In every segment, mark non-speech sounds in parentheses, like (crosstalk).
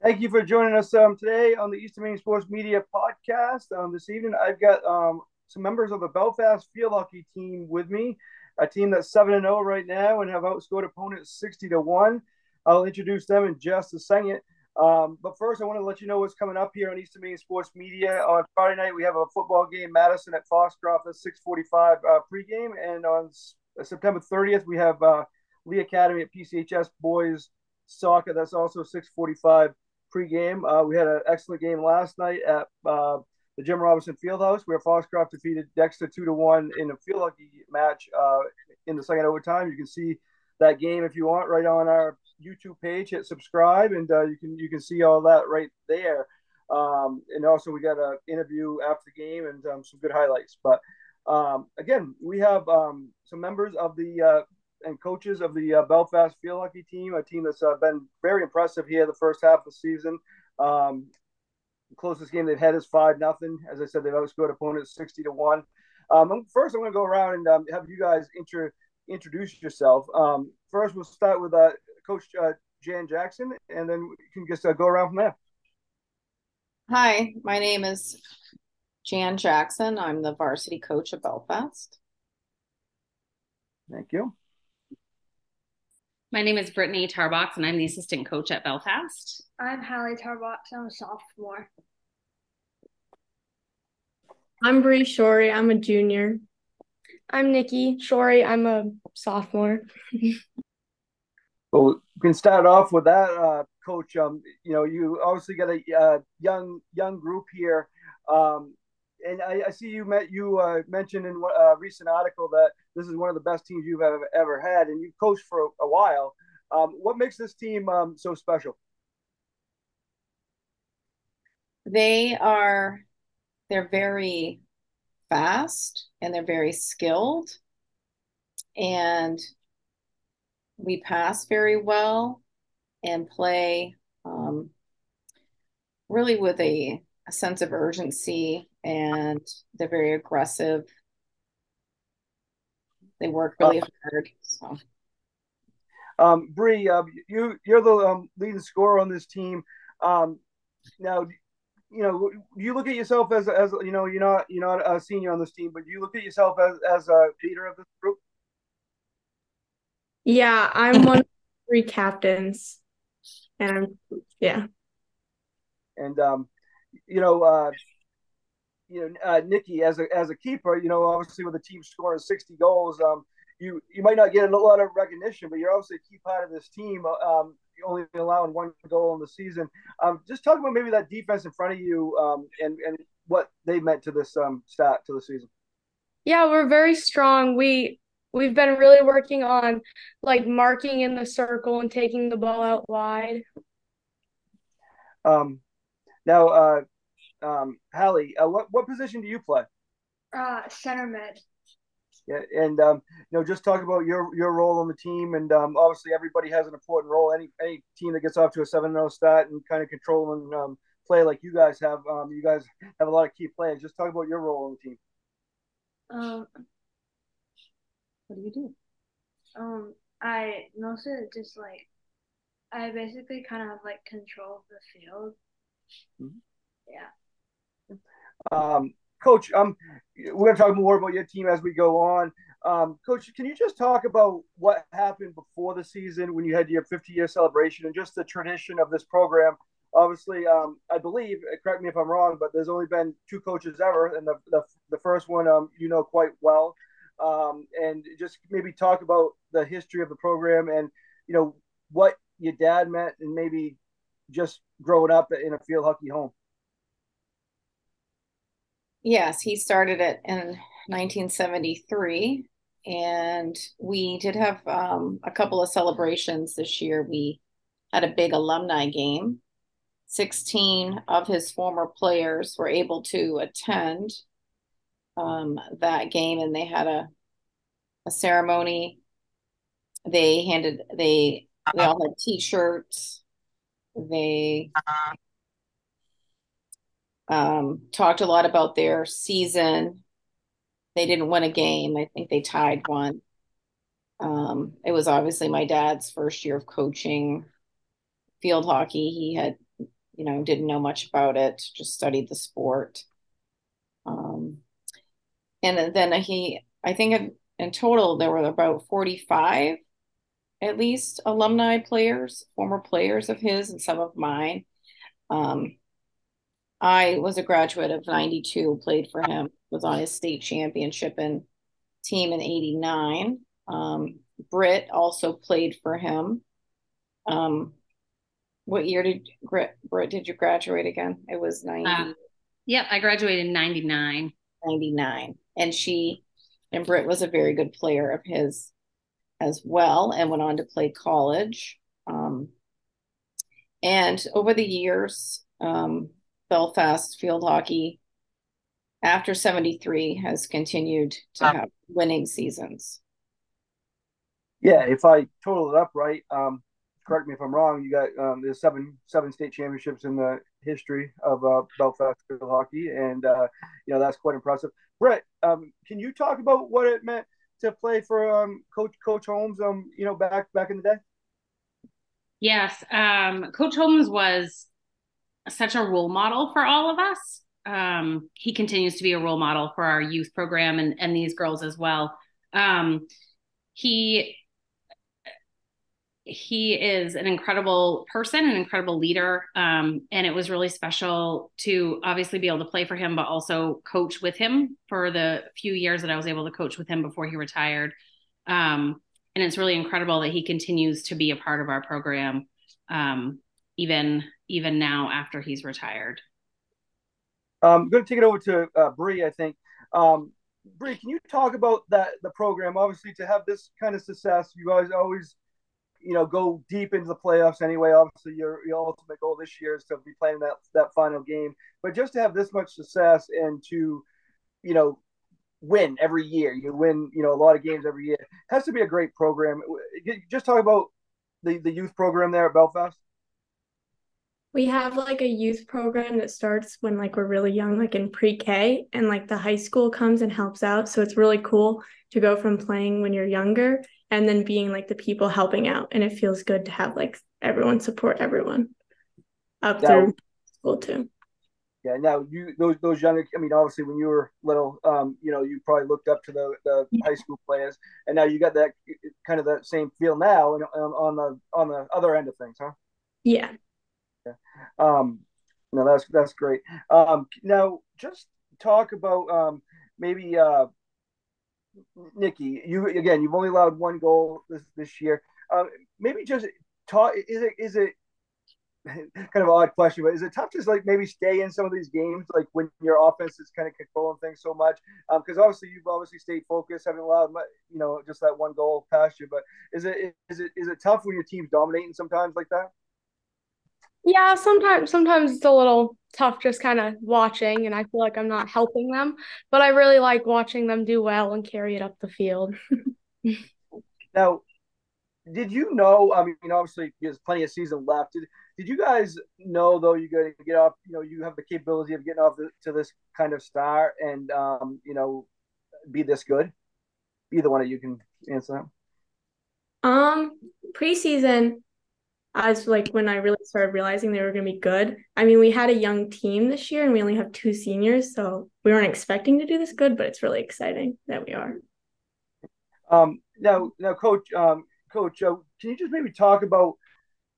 Thank you for joining us um, today on the Eastern Maine Sports Media podcast. Um, this evening, I've got um, some members of the Belfast Field Hockey team with me, a team that's 7 and 0 right now and have outscored opponents 60 to 1. I'll introduce them in just a second. Um, but first, I want to let you know what's coming up here on Eastern Maine Sports Media. On Friday night, we have a football game, Madison at Foxcroft at 645 uh, pregame. And on September 30th, we have uh, Lee Academy at PCHS Boys Soccer. That's also 645 pregame. Uh, we had an excellent game last night at uh, the Jim Robinson Fieldhouse, where Foxcroft defeated Dexter two to one in a field hockey match uh, in the second overtime. You can see that game if you want right on our YouTube page. Hit subscribe, and uh, you can you can see all that right there. Um, and also, we got an interview after the game and um, some good highlights. But um, again, we have um, some members of the uh, and coaches of the uh, Belfast field hockey team, a team that's uh, been very impressive here the first half of the season. Um, the closest game they've had is five nothing. As I said, they've outscored opponents sixty to one. Um, first, I'm going to go around and um, have you guys intro, introduce yourself. Um, first, we'll start with uh, Coach uh, Jan Jackson, and then we can just uh, go around from there. Hi, my name is Jan Jackson. I'm the varsity coach of Belfast. Thank you. My name is Brittany Tarboux, and I'm the assistant coach at Belfast. I'm Halle Tarboux. I'm a sophomore. I'm Bre Shorey. I'm a junior. I'm Nikki Shorey. I'm a sophomore. well, we can start off with that, uh, Coach. Um, you know, you obviously got a uh, young young group here. Um, and I, I, see you met you uh, mentioned in a recent article that this is one of the best teams you've ever, ever had, and you've coached for a, a while. Um, what makes this team um, so special? They are they're very fast and they're very skilled, and we pass very well and play um, really with a, a sense of urgency and they're very aggressive. They work really uh, hard. So. Um, Bre, uh, you you're the um, leading scorer on this team. Um, now, you know, you look at yourself as as you know, you're not you're not a senior on this team, but you look at yourself as as a leader of this group. Yeah, I'm one of three captains, and I'm yeah. And um, you know, uh, you know, uh, Nikki as a as a keeper, you know, obviously with a team scoring 60 goals, um, you you might not get a lot of recognition, but you're obviously a key part of this team. Um, only allowing one goal in the season. Um, just talk about maybe that defense in front of you, um, and and what they meant to this um stat to the season. Yeah, we're very strong. We we've been really working on like marking in the circle and taking the ball out wide. Um, now, uh, um, Halle, uh, what what position do you play? Uh, center mid. Yeah, and um, you know, just talk about your your role on the team, and um, obviously everybody has an important role. Any any team that gets off to a seven zero start and kind of control and um, play like you guys have, um, you guys have a lot of key players. Just talk about your role on the team. Um, what do you do? Um, I mostly just like I basically kind of have like control of the field. Mm-hmm. Yeah. Um, Coach, um, we're going to talk more about your team as we go on. Um, Coach, can you just talk about what happened before the season when you had your 50 year celebration and just the tradition of this program? Obviously, um, I believe, correct me if I'm wrong, but there's only been two coaches ever, and the, the, the first one um, you know quite well. Um, and just maybe talk about the history of the program and, you know, what your dad meant and maybe just growing up in a field hockey home. Yes, he started it in 1973, and we did have um, a couple of celebrations this year. We had a big alumni game. 16 of his former players were able to attend um, that game, and they had a a ceremony. They handed they they all had T-shirts. They um, talked a lot about their season. They didn't win a game. I think they tied one. Um, it was obviously my dad's first year of coaching field hockey. He had you know, didn't know much about it, just studied the sport. Um, and then he, I think in total, there were about 45 at least alumni players, former players of his, and some of mine. Um, I was a graduate of 92, played for him, was on his state championship and team in 89. Um, Britt also played for him. Um, what year did Britt, did you graduate again? It was 90. Uh, yep, I graduated in 99. 99. And she, and Britt was a very good player of his as well and went on to play college. Um, and over the years, um, Belfast field hockey after 73 has continued to have winning seasons. Yeah, if I total it up right, um, correct me if I'm wrong, you got um, there's seven seven state championships in the history of uh, Belfast field hockey, and uh, you know that's quite impressive. Britt, um, can you talk about what it meant to play for um, Coach Coach Holmes? Um, you know, back back in the day. Yes, um, Coach Holmes was such a role model for all of us. Um, he continues to be a role model for our youth program and and these girls as well. Um, he he is an incredible person, an incredible leader. Um, and it was really special to obviously be able to play for him, but also coach with him for the few years that I was able to coach with him before he retired. Um, and it's really incredible that he continues to be a part of our program, um, even even now after he's retired. I'm going to take it over to uh, Bre. I think um, Bre, can you talk about that the program? Obviously, to have this kind of success, you guys always you know, go deep into the playoffs anyway. Obviously, your your ultimate goal this year is to be playing that that final game. But just to have this much success and to, you know, win every year, you win, you know, a lot of games every year, has to be a great program. Just talk about the the youth program there at Belfast. We have like a youth program that starts when like we're really young, like in pre-K, and like the high school comes and helps out. So it's really cool to go from playing when you're younger and then being like the people helping out and it feels good to have like everyone support everyone up now, through school too yeah now you those those younger i mean obviously when you were little um you know you probably looked up to the the yeah. high school players and now you got that kind of that same feel now and on the on the other end of things huh yeah um no that's that's great um now just talk about um maybe uh Nikki, you again, you've only allowed one goal this this year. Uh, maybe just talk. Is it is it (laughs) kind of odd question, but is it tough to like maybe stay in some of these games, like when your offense is kind of controlling things so much? Because um, obviously you've obviously stayed focused, haven't allowed you know just that one goal past you. But is it is it is it tough when your team's dominating sometimes like that? Yeah, sometimes sometimes it's a little tough just kind of watching and I feel like I'm not helping them, but I really like watching them do well and carry it up the field. (laughs) now, did you know, I mean obviously there's plenty of season left. Did did you guys know though you're going to get off, you know, you have the capability of getting off the, to this kind of star and um, you know, be this good? Either one of you can answer that. Um, preseason, as like when I really started realizing they were going to be good. I mean, we had a young team this year and we only have two seniors, so we weren't expecting to do this good, but it's really exciting that we are. Um, now, now, coach, um, coach, uh, can you just maybe talk about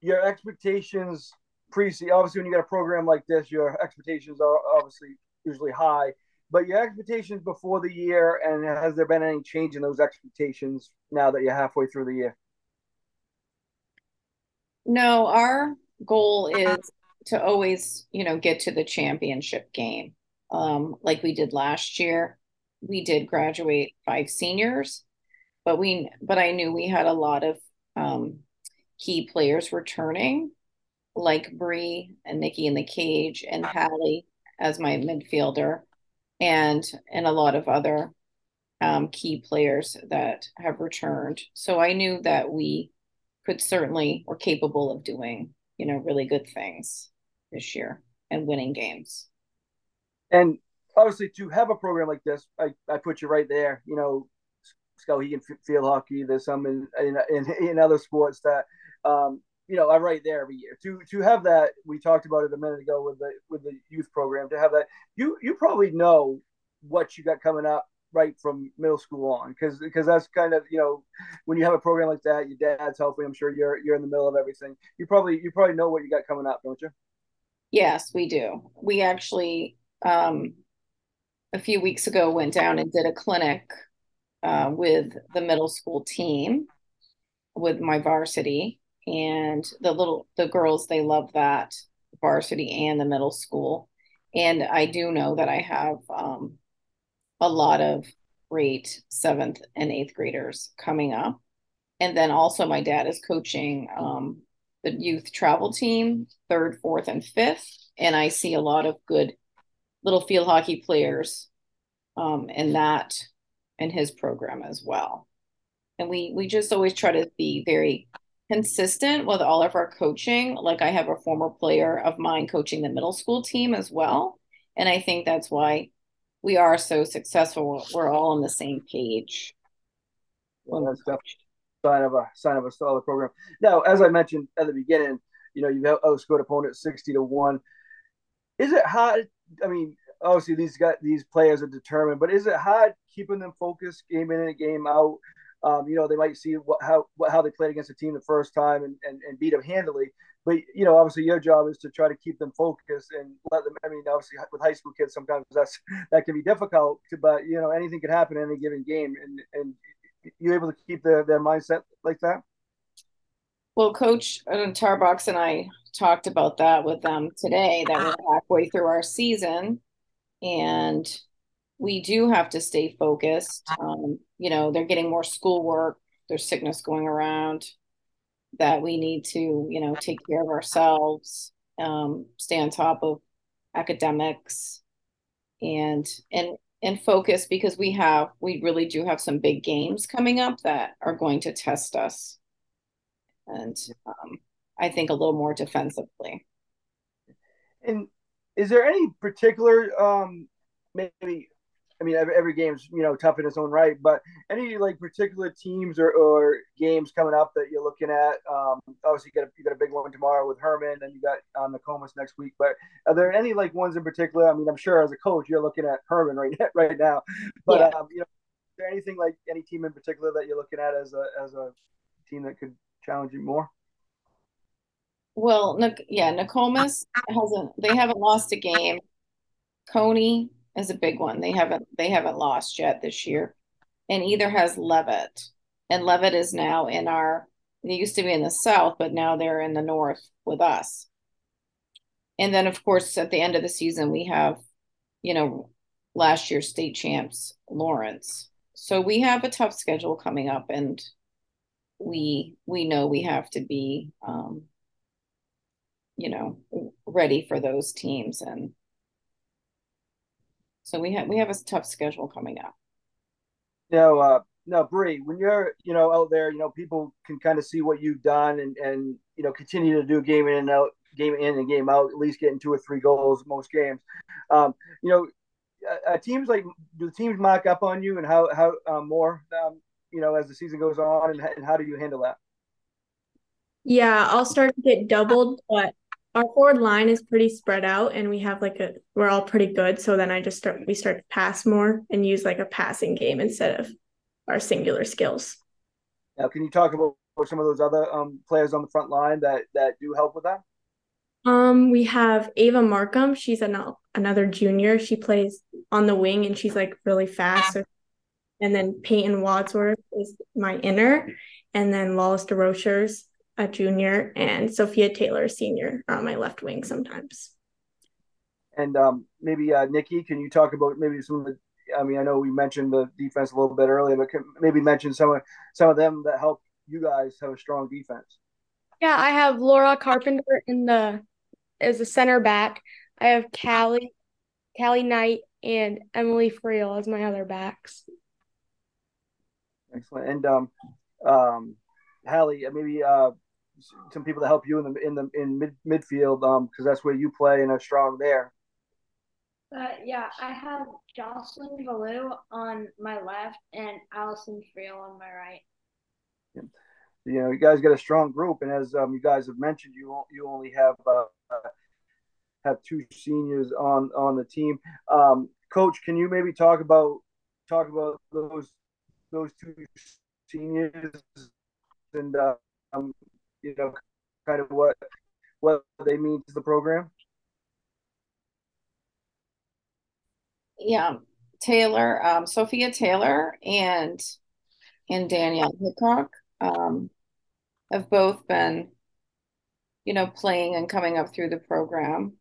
your expectations pre Obviously, when you got a program like this, your expectations are obviously usually high. But your expectations before the year, and has there been any change in those expectations now that you're halfway through the year? No, our goal is to always, you know, get to the championship game. Um, like we did last year. We did graduate five seniors, but we but I knew we had a lot of um, key players returning, like Bre and Nikki in the cage and Halle as my midfielder, and and a lot of other um, key players that have returned. So I knew that we could certainly or capable of doing, you know, really good things this year and winning games. And obviously, to have a program like this, I, I put you right there. You know, Skowhegan field hockey. There's some in in, in, in other sports that um, you know, I'm right there every year. To to have that, we talked about it a minute ago with the with the youth program. To have that, you you probably know what you got coming up right from middle school on because because that's kind of you know when you have a program like that your dad's helping i'm sure you're you're in the middle of everything. You probably you probably know what you got coming up don't you? Yes we do. We actually um a few weeks ago went down and did a clinic uh, with the middle school team with my varsity and the little the girls they love that varsity and the middle school. And i do know that i have um, a lot of great seventh and eighth graders coming up and then also my dad is coaching um, the youth travel team third fourth and fifth and i see a lot of good little field hockey players um, in that in his program as well and we we just always try to be very consistent with all of our coaching. Like I have a former player of mine coaching the middle school team as well. And I think that's why we are so successful. We're all on the same page. Well, that's definitely sign of a sign of a solid program. Now, as I mentioned at the beginning, you know, you have outscored opponent sixty to one. Is it hard? I mean, obviously these got these players are determined, but is it hard keeping them focused game in and game out? Um, you know, they might see what, how what, how they played against a team the first time and, and, and beat them handily. But you know, obviously, your job is to try to keep them focused and let them. I mean, obviously, with high school kids, sometimes that's that can be difficult. But you know, anything can happen in any given game, and and you're able to keep their their mindset like that. Well, Coach Tarboux and I talked about that with them today. That we're halfway through our season, and we do have to stay focused. Um, you know, they're getting more schoolwork, there's sickness going around that we need to, you know, take care of ourselves, um, stay on top of academics and and and focus because we have we really do have some big games coming up that are going to test us. And um, i think a little more defensively. And is there any particular um maybe I mean, every, every game's you know tough in its own right, but any like particular teams or, or games coming up that you're looking at? Um, obviously, you got a, you got a big one tomorrow with Hermon, and you got um, next week. But are there any like ones in particular? I mean, I'm sure as a coach, you're looking at Hermon right (laughs) right now. But yeah. um, you know, is there anything like any team in particular that you're looking at as a as a team that could challenge you more? Well, yeah, Nokomis hasn't. They haven't lost a game. Cony is a big one. They haven't they haven't lost yet this year. And either has Leavitt. And Leavitt is now in our they used to be in the south, but now they're in the north with us. And then of course at the end of the season we have, you know, last year's state champs, Lawrence. So we have a tough schedule coming up and we we know we have to be um, you know ready for those teams and so we have we have a tough schedule coming up. No, uh, no, Bre, when you're you know out there, you know people can kind of see what you've done and and you know continue to do game in and out, game in and game out, at least getting two or three goals most games. Um, you know, uh, teams like do the teams mock up on you and how how uh, more um, you know as the season goes on and, and how do you handle that? Yeah, I'll start to get doubled, but our forward line is pretty spread out and we have like a we're all pretty good. So then i just start we start to pass more and use like a passing game instead of our singular skills. Now can you talk about some of those other um, players on the front line that that do help with that? Um we have ava markham. She's an, another junior. She plays on the wing and she's like really fast. And then peyton wadsworth is my inner. And then lawless derochers a junior, and Sophia Taylor, senior, on my left wing sometimes. And um, maybe uh, Nikki, can you talk about maybe some of the? I mean, I know we mentioned the defense a little bit earlier, but maybe mention some of some of them that help you guys have a strong defense. Yeah, I have Laura Carpenter in the as a center back. I have Callie, Callie Knight, and Emily Friel as my other backs. Excellent. And um, um, Halle, maybe uh, some people to help you in the in the in mid midfield um because that's where you play and are strong there. Uh, yeah, I have Jocelyn Valou on my left and Allison Friel on my right. Yeah. you know, you guys got a strong group, and as um, you guys have mentioned, you you only have uh, have two seniors on on the team. Um, Coach, can you maybe talk about talk about those those two seniors and um, you know, kind of what what they mean to the program? Yeah, Taylor, um, Sophia Taylor, and and Danielle Hickok um, have both been, you know, playing and coming up through the program,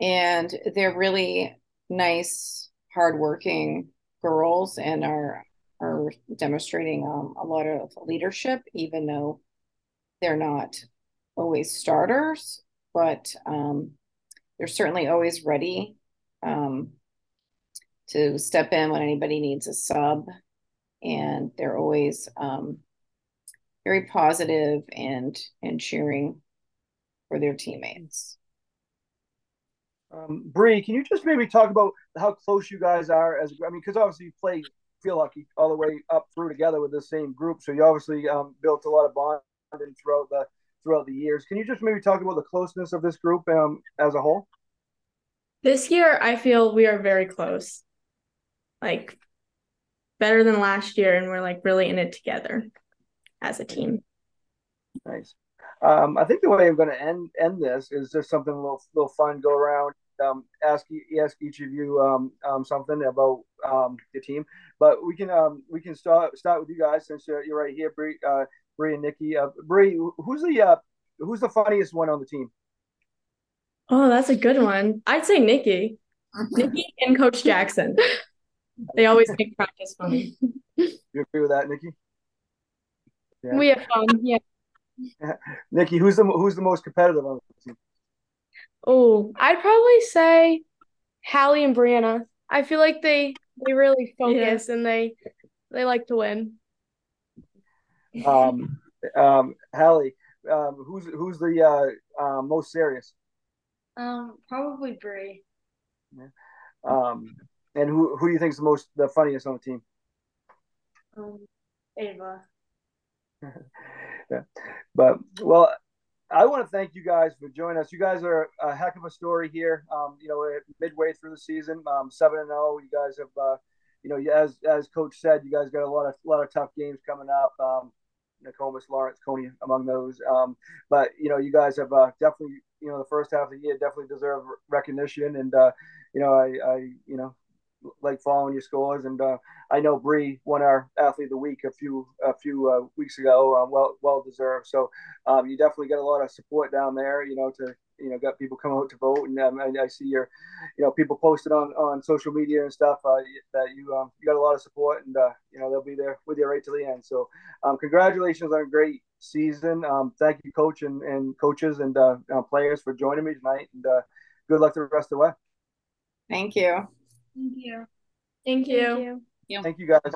and they're really nice, hardworking girls, and are are demonstrating um, a lot of leadership, even though they're not always starters, but um, they're certainly always ready um, to step in when anybody needs a sub. And they're always um, very positive and and cheering for their teammates. Um, Bree, can you just maybe talk about how close you guys are? As I mean, because obviously you play feel lucky all the way up through together with the same group, so you obviously um, built a lot of bonding throughout the throughout the years. Can you just maybe talk about the closeness of this group um, as a whole? This year, I feel we are very close, like better than last year, and we're like really in it together as a team. Nice. Um, I think the way I'm going to end end this is just something a little little fun. Go around, um, ask ask each of you um, um, something about um, the team, but we can um, we can start start with you guys since you're, you're right here, Bre, uh, Bre and Nikki. Uh, Bre, who's the uh, who's the funniest one on the team? Oh, that's a good one. I'd say Nikki. Nikki and Coach Jackson. They always make practice funny. You agree with that, Nikki? Yeah. We have fun. Yeah. (laughs) Nikki, who's the who's the most competitive on the team? Oh, I'd probably say Halle and Brianna. I feel like they they really focus yeah. and they they like to win. Um, um, Halle, um, who's who's the uh, uh, most serious? Um, probably Bre. Yeah. Um, and who who do you think is the most the funniest on the team? Um, Ava. (laughs) yeah, but well, I want to thank you guys for joining us. You guys are a heck of a story here. Um, you know, midway through the season, um, seven and zero. You guys have, uh, you know, as as coach said, you guys got a lot of lot of tough games coming up. Um, Nokomis, Lawrence, Cony among those. Um, but you know, you guys have uh, definitely, you know, the first half of the year definitely deserve recognition, and uh, you know, I, I, you know, like following your scores, and uh, I know Bre won our athlete of the week a few a few uh, weeks ago, um, well well deserved. So um, you definitely get a lot of support down there, you know, to you know got people come out to vote, and um, I, I, see your, you know, people posted on on social media and stuff uh, that you um, you got a lot of support, and uh, you know they'll be there with you right to the end. So um, congratulations on a great season. Um, thank you, coach and, and coaches and uh, uh, players for joining me tonight, and uh, good luck the rest of the way. Thank you. Thank you. Thank you. Thank you. Thank you, guys.